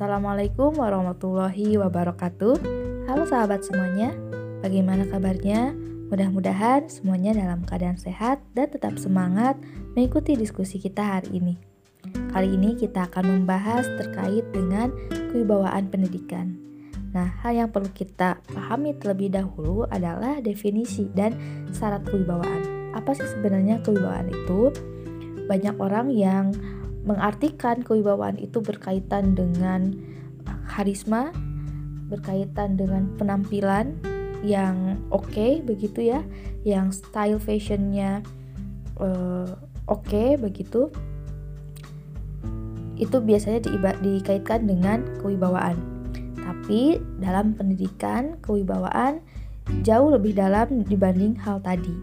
Assalamualaikum warahmatullahi wabarakatuh. Halo sahabat semuanya, bagaimana kabarnya? Mudah-mudahan semuanya dalam keadaan sehat dan tetap semangat mengikuti diskusi kita hari ini. Kali ini kita akan membahas terkait dengan kewibawaan pendidikan. Nah, hal yang perlu kita pahami terlebih dahulu adalah definisi dan syarat kewibawaan. Apa sih sebenarnya kewibawaan itu? Banyak orang yang mengartikan kewibawaan itu berkaitan dengan karisma, berkaitan dengan penampilan yang oke okay, begitu ya, yang style fashionnya uh, oke okay, begitu. Itu biasanya dikaitkan dengan kewibawaan. Tapi dalam pendidikan kewibawaan jauh lebih dalam dibanding hal tadi.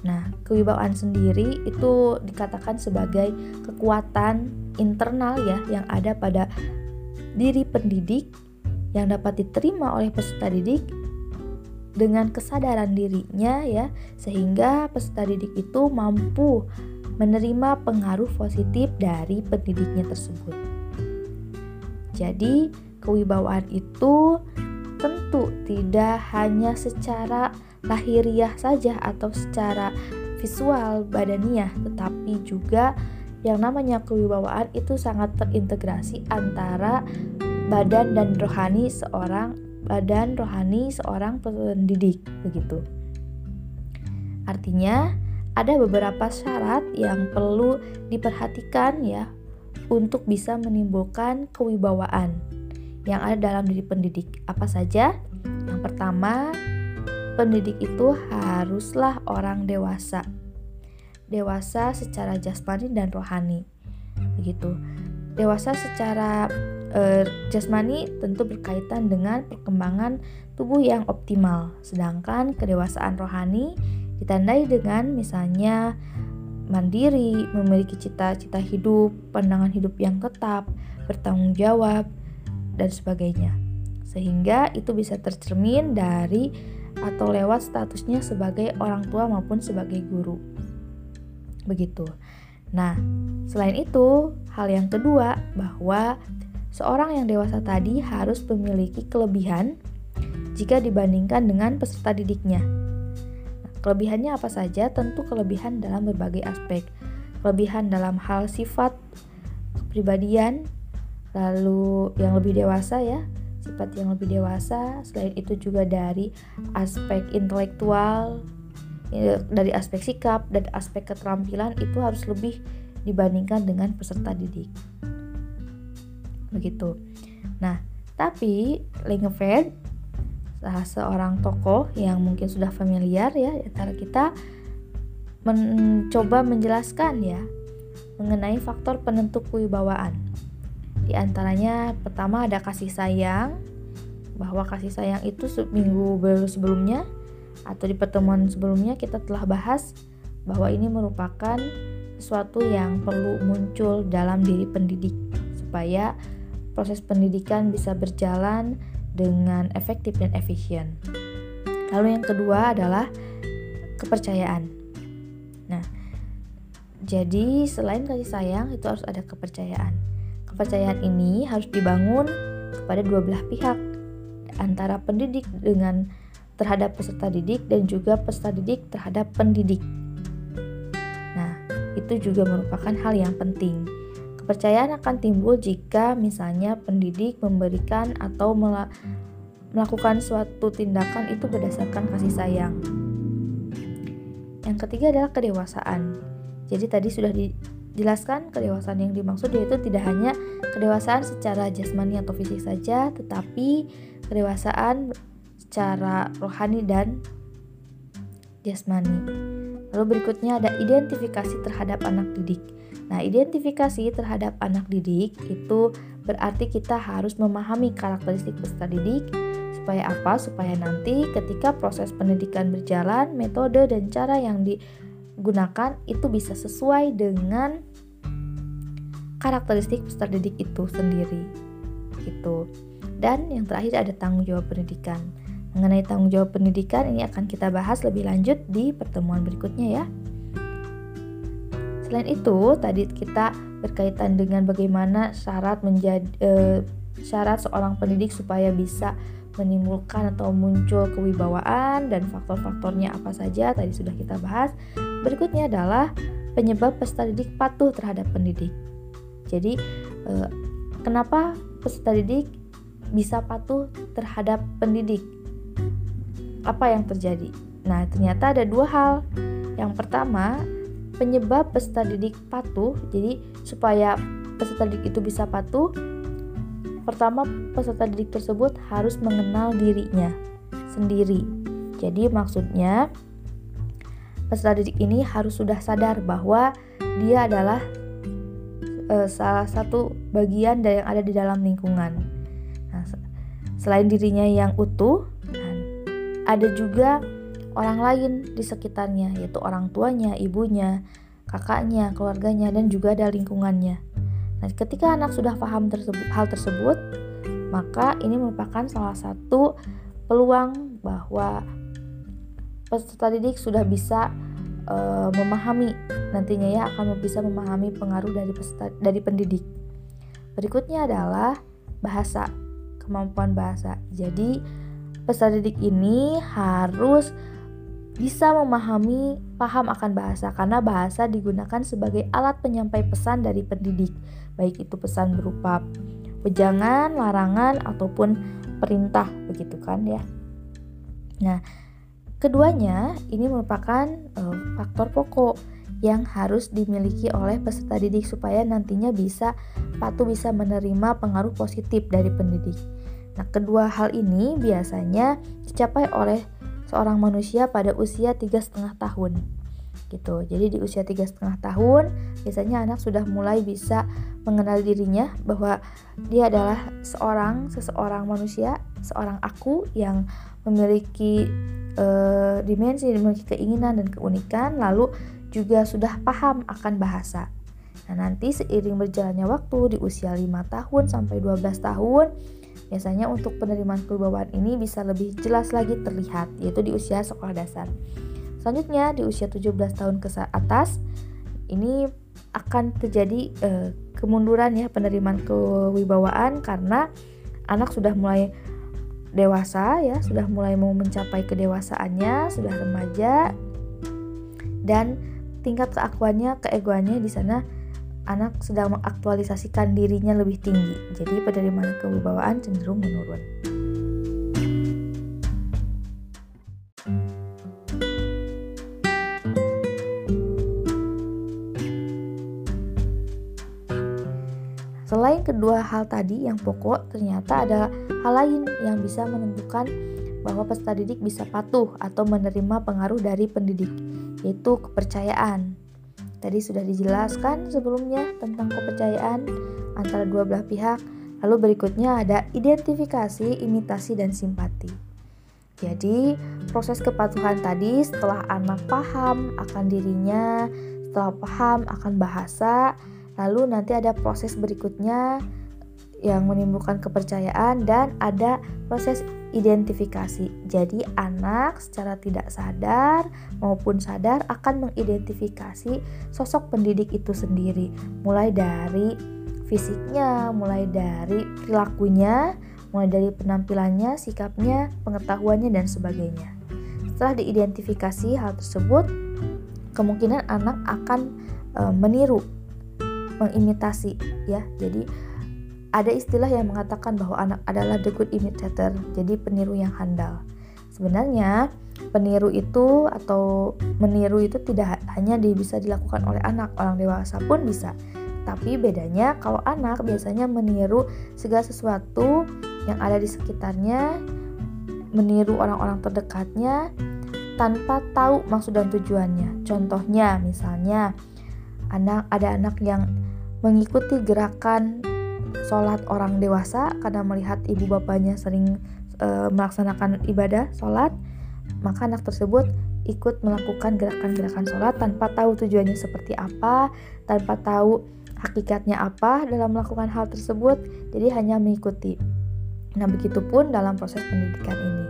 Nah, kewibawaan sendiri itu dikatakan sebagai kekuatan internal ya yang ada pada diri pendidik yang dapat diterima oleh peserta didik dengan kesadaran dirinya ya sehingga peserta didik itu mampu menerima pengaruh positif dari pendidiknya tersebut. Jadi, kewibawaan itu tentu tidak hanya secara lahiriah saja atau secara visual badaniah, tetapi juga yang namanya kewibawaan itu sangat terintegrasi antara badan dan rohani seorang badan rohani seorang pendidik begitu. Artinya ada beberapa syarat yang perlu diperhatikan ya untuk bisa menimbulkan kewibawaan yang ada dalam diri pendidik. Apa saja? Yang pertama, pendidik itu haruslah orang dewasa. Dewasa secara jasmani dan rohani. Begitu. Dewasa secara e, jasmani tentu berkaitan dengan perkembangan tubuh yang optimal, sedangkan kedewasaan rohani ditandai dengan misalnya mandiri, memiliki cita-cita hidup, pandangan hidup yang tetap, bertanggung jawab, dan sebagainya. Sehingga itu bisa tercermin dari atau lewat statusnya sebagai orang tua maupun sebagai guru. Begitu. Nah, selain itu, hal yang kedua bahwa seorang yang dewasa tadi harus memiliki kelebihan jika dibandingkan dengan peserta didiknya. Nah, kelebihannya apa saja? Tentu kelebihan dalam berbagai aspek. Kelebihan dalam hal sifat kepribadian, lalu yang lebih dewasa ya, sifat yang lebih dewasa. Selain itu juga dari aspek intelektual ya, dari aspek sikap dan aspek keterampilan itu harus lebih dibandingkan dengan peserta didik. Begitu. Nah tapi Lingeveld salah seorang tokoh yang mungkin sudah familiar ya antara kita mencoba menjelaskan ya mengenai faktor penentu kewibawaan di antaranya pertama ada kasih sayang, bahwa kasih sayang itu seminggu sebelumnya atau di pertemuan sebelumnya kita telah bahas bahwa ini merupakan sesuatu yang perlu muncul dalam diri pendidik supaya proses pendidikan bisa berjalan dengan efektif dan efisien. Lalu yang kedua adalah kepercayaan. Nah, jadi selain kasih sayang itu harus ada kepercayaan. Kepercayaan ini harus dibangun kepada dua belah pihak antara pendidik dengan terhadap peserta didik dan juga peserta didik terhadap pendidik. Nah, itu juga merupakan hal yang penting. Kepercayaan akan timbul jika misalnya pendidik memberikan atau melakukan suatu tindakan itu berdasarkan kasih sayang. Yang ketiga adalah kedewasaan. Jadi tadi sudah di, Jelaskan kedewasaan yang dimaksud yaitu tidak hanya kedewasaan secara jasmani atau fisik saja, tetapi kedewasaan secara rohani dan jasmani. Lalu berikutnya ada identifikasi terhadap anak didik. Nah, identifikasi terhadap anak didik itu berarti kita harus memahami karakteristik peserta didik supaya apa? Supaya nanti ketika proses pendidikan berjalan, metode dan cara yang di gunakan itu bisa sesuai dengan karakteristik peserta didik itu sendiri gitu. Dan yang terakhir ada tanggung jawab pendidikan. Mengenai tanggung jawab pendidikan ini akan kita bahas lebih lanjut di pertemuan berikutnya ya. Selain itu tadi kita berkaitan dengan bagaimana syarat menjadi e, syarat seorang pendidik supaya bisa menimbulkan atau muncul kewibawaan dan faktor-faktornya apa saja tadi sudah kita bahas. Berikutnya adalah penyebab peserta didik patuh terhadap pendidik. Jadi eh, kenapa peserta didik bisa patuh terhadap pendidik? Apa yang terjadi? Nah, ternyata ada dua hal. Yang pertama, penyebab peserta didik patuh. Jadi supaya peserta didik itu bisa patuh, Pertama, peserta didik tersebut harus mengenal dirinya sendiri. Jadi maksudnya peserta didik ini harus sudah sadar bahwa dia adalah e, salah satu bagian dari yang ada di dalam lingkungan. Nah, selain dirinya yang utuh, ada juga orang lain di sekitarnya, yaitu orang tuanya, ibunya, kakaknya, keluarganya, dan juga ada lingkungannya. Nah, ketika anak sudah paham tersebut, hal tersebut, maka ini merupakan salah satu peluang bahwa peserta didik sudah bisa uh, memahami nantinya ya akan bisa memahami pengaruh dari peserta dari pendidik. Berikutnya adalah bahasa, kemampuan bahasa. Jadi peserta didik ini harus bisa memahami, paham akan bahasa karena bahasa digunakan sebagai alat penyampai pesan dari pendidik baik itu pesan berupa wejangan, larangan ataupun perintah begitu kan ya. Nah, keduanya ini merupakan uh, faktor pokok yang harus dimiliki oleh peserta didik supaya nantinya bisa patuh bisa menerima pengaruh positif dari pendidik. Nah, kedua hal ini biasanya dicapai oleh seorang manusia pada usia tiga setengah tahun gitu. Jadi di usia tiga setengah tahun biasanya anak sudah mulai bisa mengenal dirinya bahwa dia adalah seorang seseorang manusia, seorang aku yang memiliki uh, dimensi, memiliki keinginan dan keunikan, lalu juga sudah paham akan bahasa. Nah, nanti seiring berjalannya waktu di usia 5 tahun sampai 12 tahun, biasanya untuk penerimaan kewibawaan ini bisa lebih jelas lagi terlihat, yaitu di usia sekolah dasar. Selanjutnya di usia 17 tahun ke atas ini akan terjadi uh, kemunduran ya penerimaan kewibawaan karena anak sudah mulai dewasa ya, sudah mulai mau mencapai kedewasaannya, sudah remaja dan tingkat keakuannya, keegoannya di sana anak sedang mengaktualisasikan dirinya lebih tinggi. Jadi penerimaan kewibawaan cenderung menurun. Selain kedua hal tadi yang pokok, ternyata ada hal lain yang bisa menentukan bahwa peserta didik bisa patuh atau menerima pengaruh dari pendidik, yaitu kepercayaan. Tadi sudah dijelaskan sebelumnya tentang kepercayaan antara dua belah pihak. Lalu berikutnya ada identifikasi, imitasi, dan simpati. Jadi, proses kepatuhan tadi setelah anak paham akan dirinya, setelah paham akan bahasa, Lalu nanti ada proses berikutnya yang menimbulkan kepercayaan dan ada proses identifikasi. Jadi anak secara tidak sadar maupun sadar akan mengidentifikasi sosok pendidik itu sendiri, mulai dari fisiknya, mulai dari perilakunya, mulai dari penampilannya, sikapnya, pengetahuannya dan sebagainya. Setelah diidentifikasi hal tersebut, kemungkinan anak akan e, meniru mengimitasi ya. Jadi ada istilah yang mengatakan bahwa anak adalah the good imitator, jadi peniru yang handal. Sebenarnya peniru itu atau meniru itu tidak hanya bisa dilakukan oleh anak, orang dewasa pun bisa. Tapi bedanya kalau anak biasanya meniru segala sesuatu yang ada di sekitarnya, meniru orang-orang terdekatnya tanpa tahu maksud dan tujuannya. Contohnya misalnya anak ada anak yang mengikuti gerakan sholat orang dewasa karena melihat ibu bapaknya sering e, melaksanakan ibadah sholat maka anak tersebut ikut melakukan gerakan-gerakan sholat tanpa tahu tujuannya seperti apa tanpa tahu hakikatnya apa dalam melakukan hal tersebut jadi hanya mengikuti nah begitupun dalam proses pendidikan ini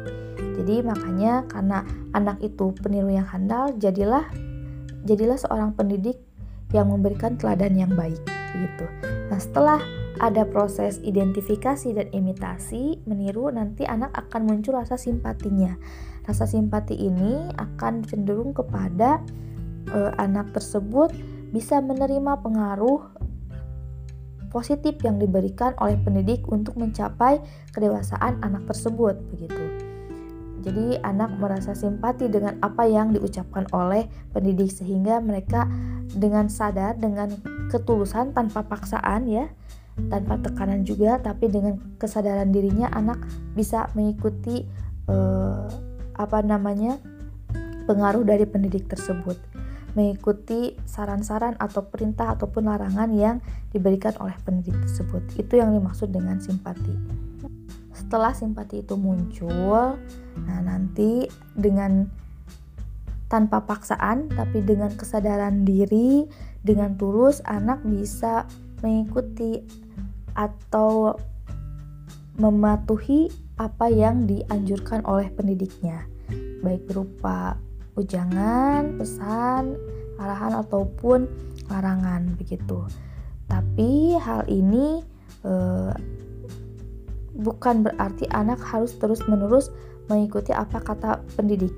jadi makanya karena anak itu peniru yang handal jadilah jadilah seorang pendidik yang memberikan teladan yang baik gitu. Nah, setelah ada proses identifikasi dan imitasi, meniru, nanti anak akan muncul rasa simpatinya. Rasa simpati ini akan cenderung kepada e, anak tersebut bisa menerima pengaruh positif yang diberikan oleh pendidik untuk mencapai kedewasaan anak tersebut begitu. Jadi anak merasa simpati dengan apa yang diucapkan oleh pendidik sehingga mereka dengan sadar dengan ketulusan tanpa paksaan ya tanpa tekanan juga tapi dengan kesadaran dirinya anak bisa mengikuti eh, apa namanya pengaruh dari pendidik tersebut. Mengikuti saran-saran atau perintah ataupun larangan yang diberikan oleh pendidik tersebut. Itu yang dimaksud dengan simpati. Setelah simpati itu muncul nah nanti dengan tanpa paksaan tapi dengan kesadaran diri dengan tulus anak bisa mengikuti atau mematuhi apa yang dianjurkan oleh pendidiknya, baik berupa ujangan, pesan, arahan ataupun larangan begitu. Tapi hal ini eh, bukan berarti anak harus terus-menerus mengikuti apa kata pendidik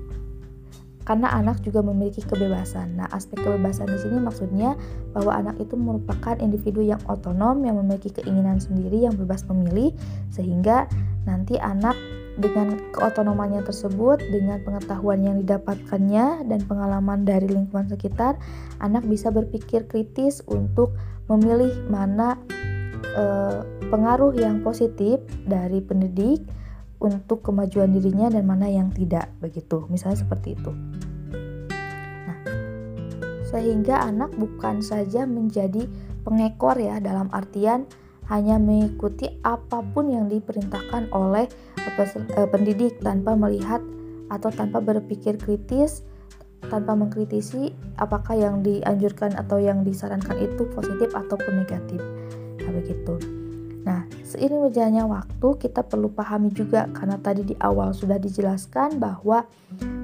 karena anak juga memiliki kebebasan. Nah, aspek kebebasan di sini maksudnya bahwa anak itu merupakan individu yang otonom yang memiliki keinginan sendiri yang bebas memilih sehingga nanti anak dengan keotonomannya tersebut, dengan pengetahuan yang didapatkannya dan pengalaman dari lingkungan sekitar, anak bisa berpikir kritis untuk memilih mana eh, pengaruh yang positif dari pendidik untuk kemajuan dirinya dan mana yang tidak begitu misalnya seperti itu nah sehingga anak bukan saja menjadi pengekor ya dalam artian hanya mengikuti apa pun yang diperintahkan oleh eh, pendidik tanpa melihat atau tanpa berpikir kritis tanpa mengkritisi apakah yang dianjurkan atau yang disarankan itu positif ataupun negatif. Nah, begitu. Nah, seiring berjalannya waktu, kita perlu pahami juga karena tadi di awal sudah dijelaskan bahwa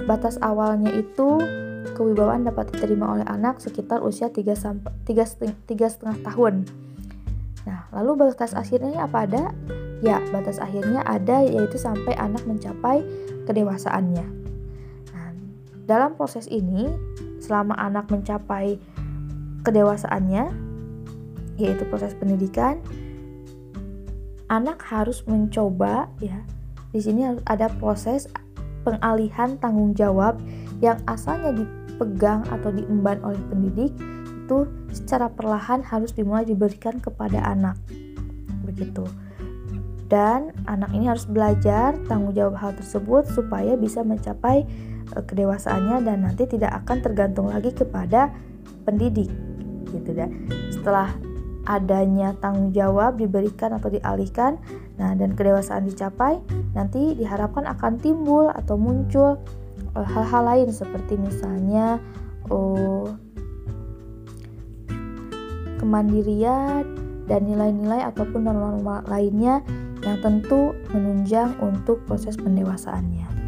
batas awalnya itu kewibawaan dapat diterima oleh anak sekitar usia 3 sampai 3 setengah tahun. Nah, lalu batas akhirnya apa ada? Ya, batas akhirnya ada yaitu sampai anak mencapai kedewasaannya. Nah, dalam proses ini, selama anak mencapai kedewasaannya, yaitu proses pendidikan, anak harus mencoba ya. Di sini harus ada proses pengalihan tanggung jawab yang asalnya dipegang atau diemban oleh pendidik itu secara perlahan harus dimulai diberikan kepada anak. Begitu. Dan anak ini harus belajar tanggung jawab hal tersebut supaya bisa mencapai uh, kedewasaannya dan nanti tidak akan tergantung lagi kepada pendidik gitu dan setelah adanya tanggung jawab diberikan atau dialihkan, nah dan kedewasaan dicapai, nanti diharapkan akan timbul atau muncul eh, hal-hal lain seperti misalnya uh, kemandirian dan nilai-nilai ataupun norma-norma lainnya yang tentu menunjang untuk proses pendewasaannya.